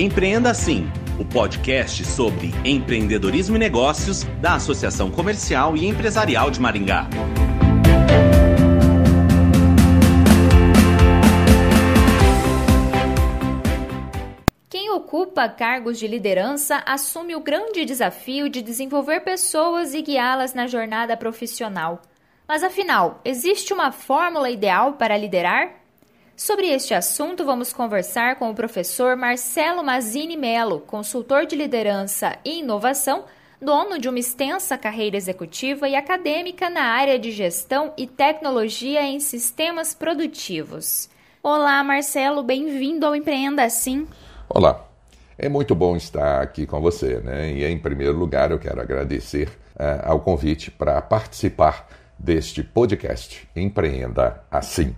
Empreenda Assim, o podcast sobre empreendedorismo e negócios da Associação Comercial e Empresarial de Maringá. Quem ocupa cargos de liderança assume o grande desafio de desenvolver pessoas e guiá-las na jornada profissional. Mas afinal, existe uma fórmula ideal para liderar? Sobre este assunto, vamos conversar com o professor Marcelo Mazini Melo, consultor de liderança e inovação, dono de uma extensa carreira executiva e acadêmica na área de gestão e tecnologia em sistemas produtivos. Olá, Marcelo, bem-vindo ao Empreenda Assim. Olá, é muito bom estar aqui com você, né? E em primeiro lugar, eu quero agradecer uh, ao convite para participar deste podcast Empreenda Assim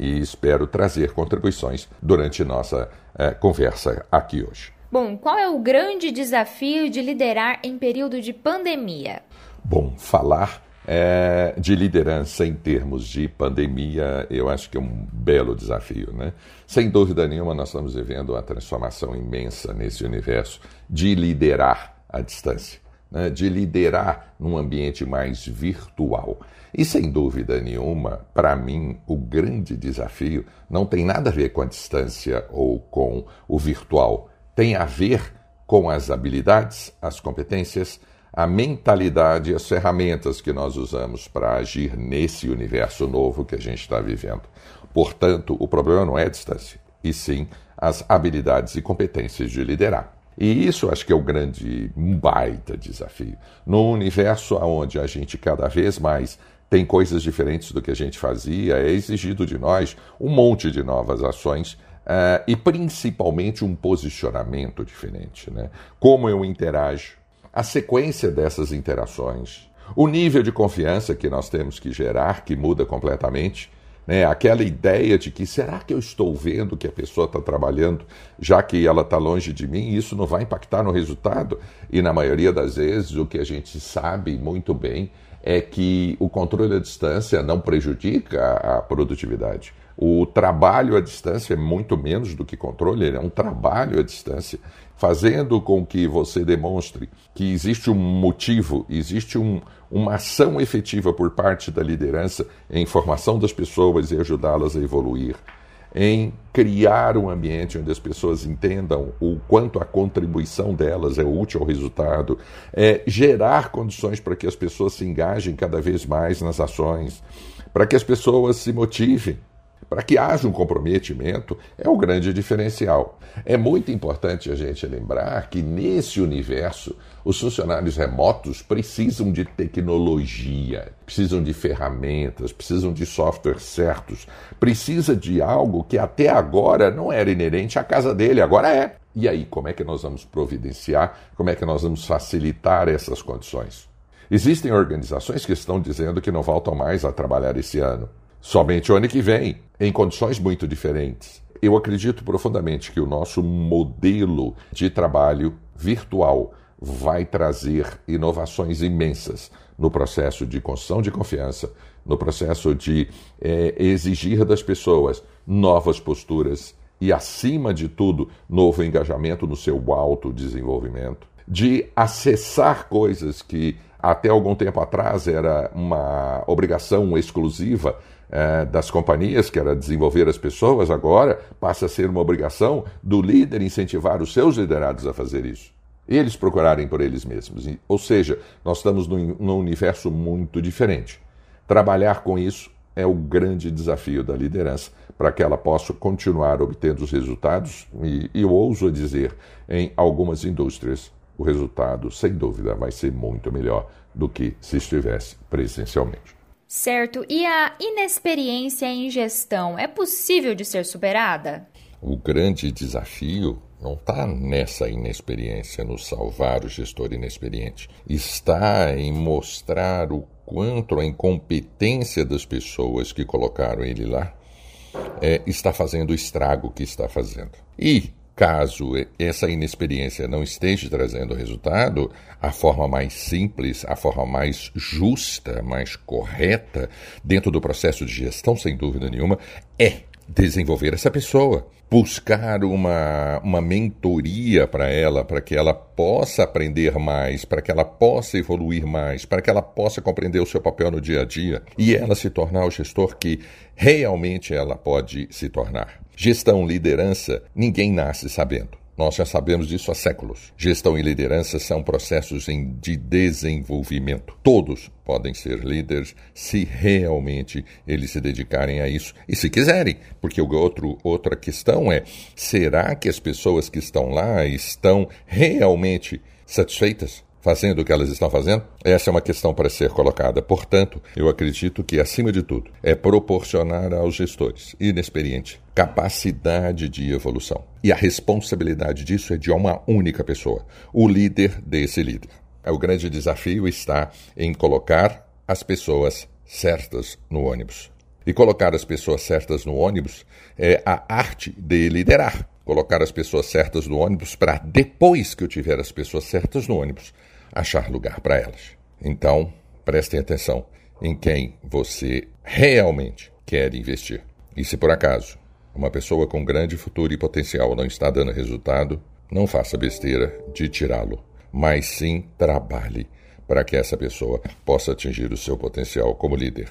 e espero trazer contribuições durante nossa é, conversa aqui hoje. Bom, qual é o grande desafio de liderar em período de pandemia? Bom, falar é, de liderança em termos de pandemia, eu acho que é um belo desafio, né? Sem dúvida nenhuma, nós estamos vivendo uma transformação imensa nesse universo de liderar à distância né, de liderar num ambiente mais virtual. E sem dúvida nenhuma, para mim, o grande desafio não tem nada a ver com a distância ou com o virtual, tem a ver com as habilidades, as competências, a mentalidade e as ferramentas que nós usamos para agir nesse universo novo que a gente está vivendo. Portanto, o problema não é a distância, e sim as habilidades e competências de liderar. E isso acho que é o grande um baita desafio. Num universo onde a gente cada vez mais tem coisas diferentes do que a gente fazia, é exigido de nós um monte de novas ações uh, e principalmente um posicionamento diferente. Né? Como eu interajo, a sequência dessas interações, o nível de confiança que nós temos que gerar, que muda completamente né? Aquela ideia de que será que eu estou vendo que a pessoa está trabalhando, já que ela está longe de mim, isso não vai impactar no resultado? E na maioria das vezes, o que a gente sabe muito bem é que o controle à distância não prejudica a produtividade. O trabalho à distância é muito menos do que controle, ele é um trabalho à distância fazendo com que você demonstre que existe um motivo, existe um, uma ação efetiva por parte da liderança em formação das pessoas e ajudá-las a evoluir, em criar um ambiente onde as pessoas entendam o quanto a contribuição delas é útil ao resultado, é gerar condições para que as pessoas se engajem cada vez mais nas ações, para que as pessoas se motivem para que haja um comprometimento, é o grande diferencial. É muito importante a gente lembrar que nesse universo, os funcionários remotos precisam de tecnologia, precisam de ferramentas, precisam de software certos, precisa de algo que até agora não era inerente à casa dele, agora é. E aí, como é que nós vamos providenciar, como é que nós vamos facilitar essas condições? Existem organizações que estão dizendo que não voltam mais a trabalhar esse ano somente o ano que vem, em condições muito diferentes. Eu acredito profundamente que o nosso modelo de trabalho virtual vai trazer inovações imensas no processo de construção de confiança, no processo de é, exigir das pessoas novas posturas e, acima de tudo, novo engajamento no seu autodesenvolvimento, de acessar coisas que até algum tempo atrás era uma obrigação exclusiva é, das companhias, que era desenvolver as pessoas, agora passa a ser uma obrigação do líder incentivar os seus liderados a fazer isso. Eles procurarem por eles mesmos. Ou seja, nós estamos num, num universo muito diferente. Trabalhar com isso é o grande desafio da liderança para que ela possa continuar obtendo os resultados, e, e eu ouso dizer, em algumas indústrias, o resultado, sem dúvida, vai ser muito melhor do que se estivesse presencialmente. Certo. E a inexperiência em gestão é possível de ser superada? O grande desafio não está nessa inexperiência, no salvar o gestor inexperiente. Está em mostrar o quanto a incompetência das pessoas que colocaram ele lá é, está fazendo o estrago que está fazendo. E Caso essa inexperiência não esteja trazendo resultado, a forma mais simples, a forma mais justa, mais correta dentro do processo de gestão, sem dúvida nenhuma, é desenvolver essa pessoa, buscar uma, uma mentoria para ela, para que ela possa aprender mais, para que ela possa evoluir mais, para que ela possa compreender o seu papel no dia a dia e ela se tornar o gestor que realmente ela pode se tornar. Gestão, liderança, ninguém nasce sabendo. Nós já sabemos disso há séculos. Gestão e liderança são processos de desenvolvimento. Todos podem ser líderes se realmente eles se dedicarem a isso e se quiserem. Porque outro, outra questão é: será que as pessoas que estão lá estão realmente satisfeitas? Fazendo o que elas estão fazendo? Essa é uma questão para ser colocada. Portanto, eu acredito que, acima de tudo, é proporcionar aos gestores inexperientes capacidade de evolução. E a responsabilidade disso é de uma única pessoa, o líder desse líder. O grande desafio está em colocar as pessoas certas no ônibus. E colocar as pessoas certas no ônibus é a arte de liderar. Colocar as pessoas certas no ônibus para depois que eu tiver as pessoas certas no ônibus, achar lugar para elas. Então, prestem atenção em quem você realmente quer investir. E se por acaso uma pessoa com grande futuro e potencial não está dando resultado, não faça besteira de tirá-lo, mas sim trabalhe para que essa pessoa possa atingir o seu potencial como líder.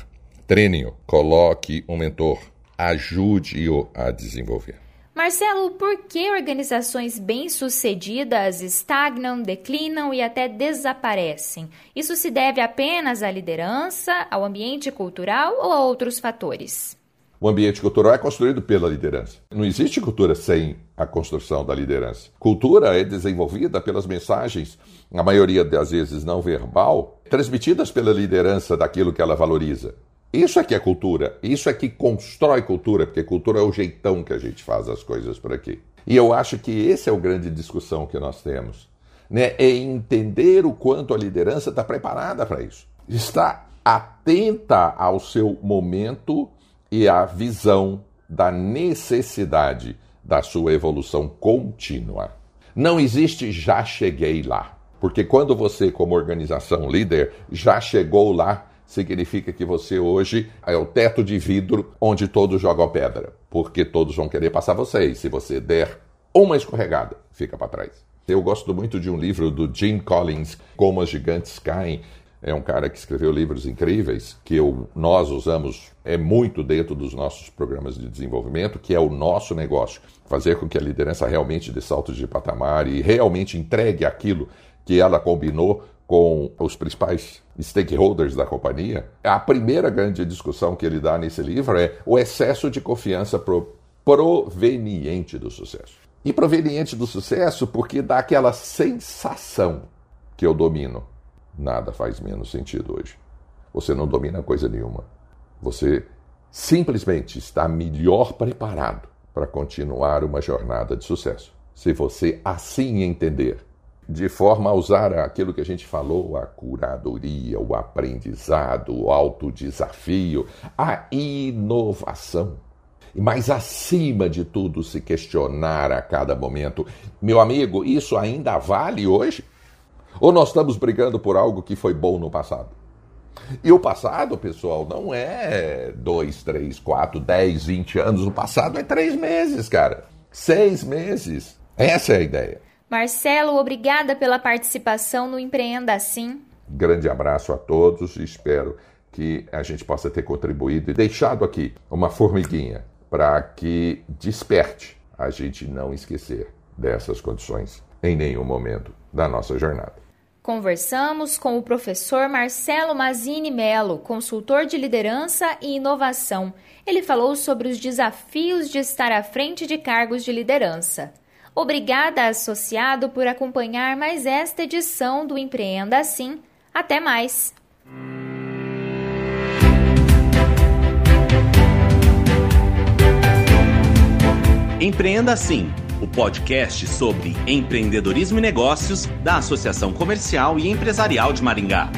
Treine-o, coloque um mentor, ajude-o a desenvolver. Marcelo, por que organizações bem-sucedidas estagnam, declinam e até desaparecem? Isso se deve apenas à liderança, ao ambiente cultural ou a outros fatores? O ambiente cultural é construído pela liderança. Não existe cultura sem a construção da liderança. Cultura é desenvolvida pelas mensagens, a maioria das vezes não verbal, transmitidas pela liderança daquilo que ela valoriza. Isso é que é cultura. Isso é que constrói cultura, porque cultura é o jeitão que a gente faz as coisas por aqui. E eu acho que esse é o grande discussão que nós temos. Né? É entender o quanto a liderança está preparada para isso. Está atenta ao seu momento e à visão da necessidade da sua evolução contínua. Não existe já cheguei lá. Porque quando você, como organização líder, já chegou lá, significa que você hoje é o teto de vidro onde todos jogam pedra, porque todos vão querer passar você. E se você der uma escorregada, fica para trás. Eu gosto muito de um livro do Jim Collins, Como as Gigantes Caem. É um cara que escreveu livros incríveis que eu, nós usamos é muito dentro dos nossos programas de desenvolvimento, que é o nosso negócio. Fazer com que a liderança realmente dê saltos de patamar e realmente entregue aquilo que ela combinou com os principais stakeholders da companhia, a primeira grande discussão que ele dá nesse livro é o excesso de confiança pro proveniente do sucesso. E proveniente do sucesso porque dá aquela sensação que eu domino. Nada faz menos sentido hoje. Você não domina coisa nenhuma. Você simplesmente está melhor preparado para continuar uma jornada de sucesso. Se você assim entender de forma a usar aquilo que a gente falou, a curadoria, o aprendizado, o autodesafio, a inovação. Mas acima de tudo, se questionar a cada momento: meu amigo, isso ainda vale hoje? Ou nós estamos brigando por algo que foi bom no passado? E o passado, pessoal, não é dois, três, quatro, dez, vinte anos. O passado é três meses, cara. Seis meses. Essa é a ideia. Marcelo, obrigada pela participação no Empreenda Assim. Grande abraço a todos e espero que a gente possa ter contribuído e deixado aqui uma formiguinha para que desperte a gente não esquecer dessas condições em nenhum momento da nossa jornada. Conversamos com o professor Marcelo Mazini Melo, consultor de liderança e inovação. Ele falou sobre os desafios de estar à frente de cargos de liderança. Obrigada, associado, por acompanhar mais esta edição do Empreenda Assim. Até mais! Empreenda Assim, o podcast sobre empreendedorismo e negócios da Associação Comercial e Empresarial de Maringá.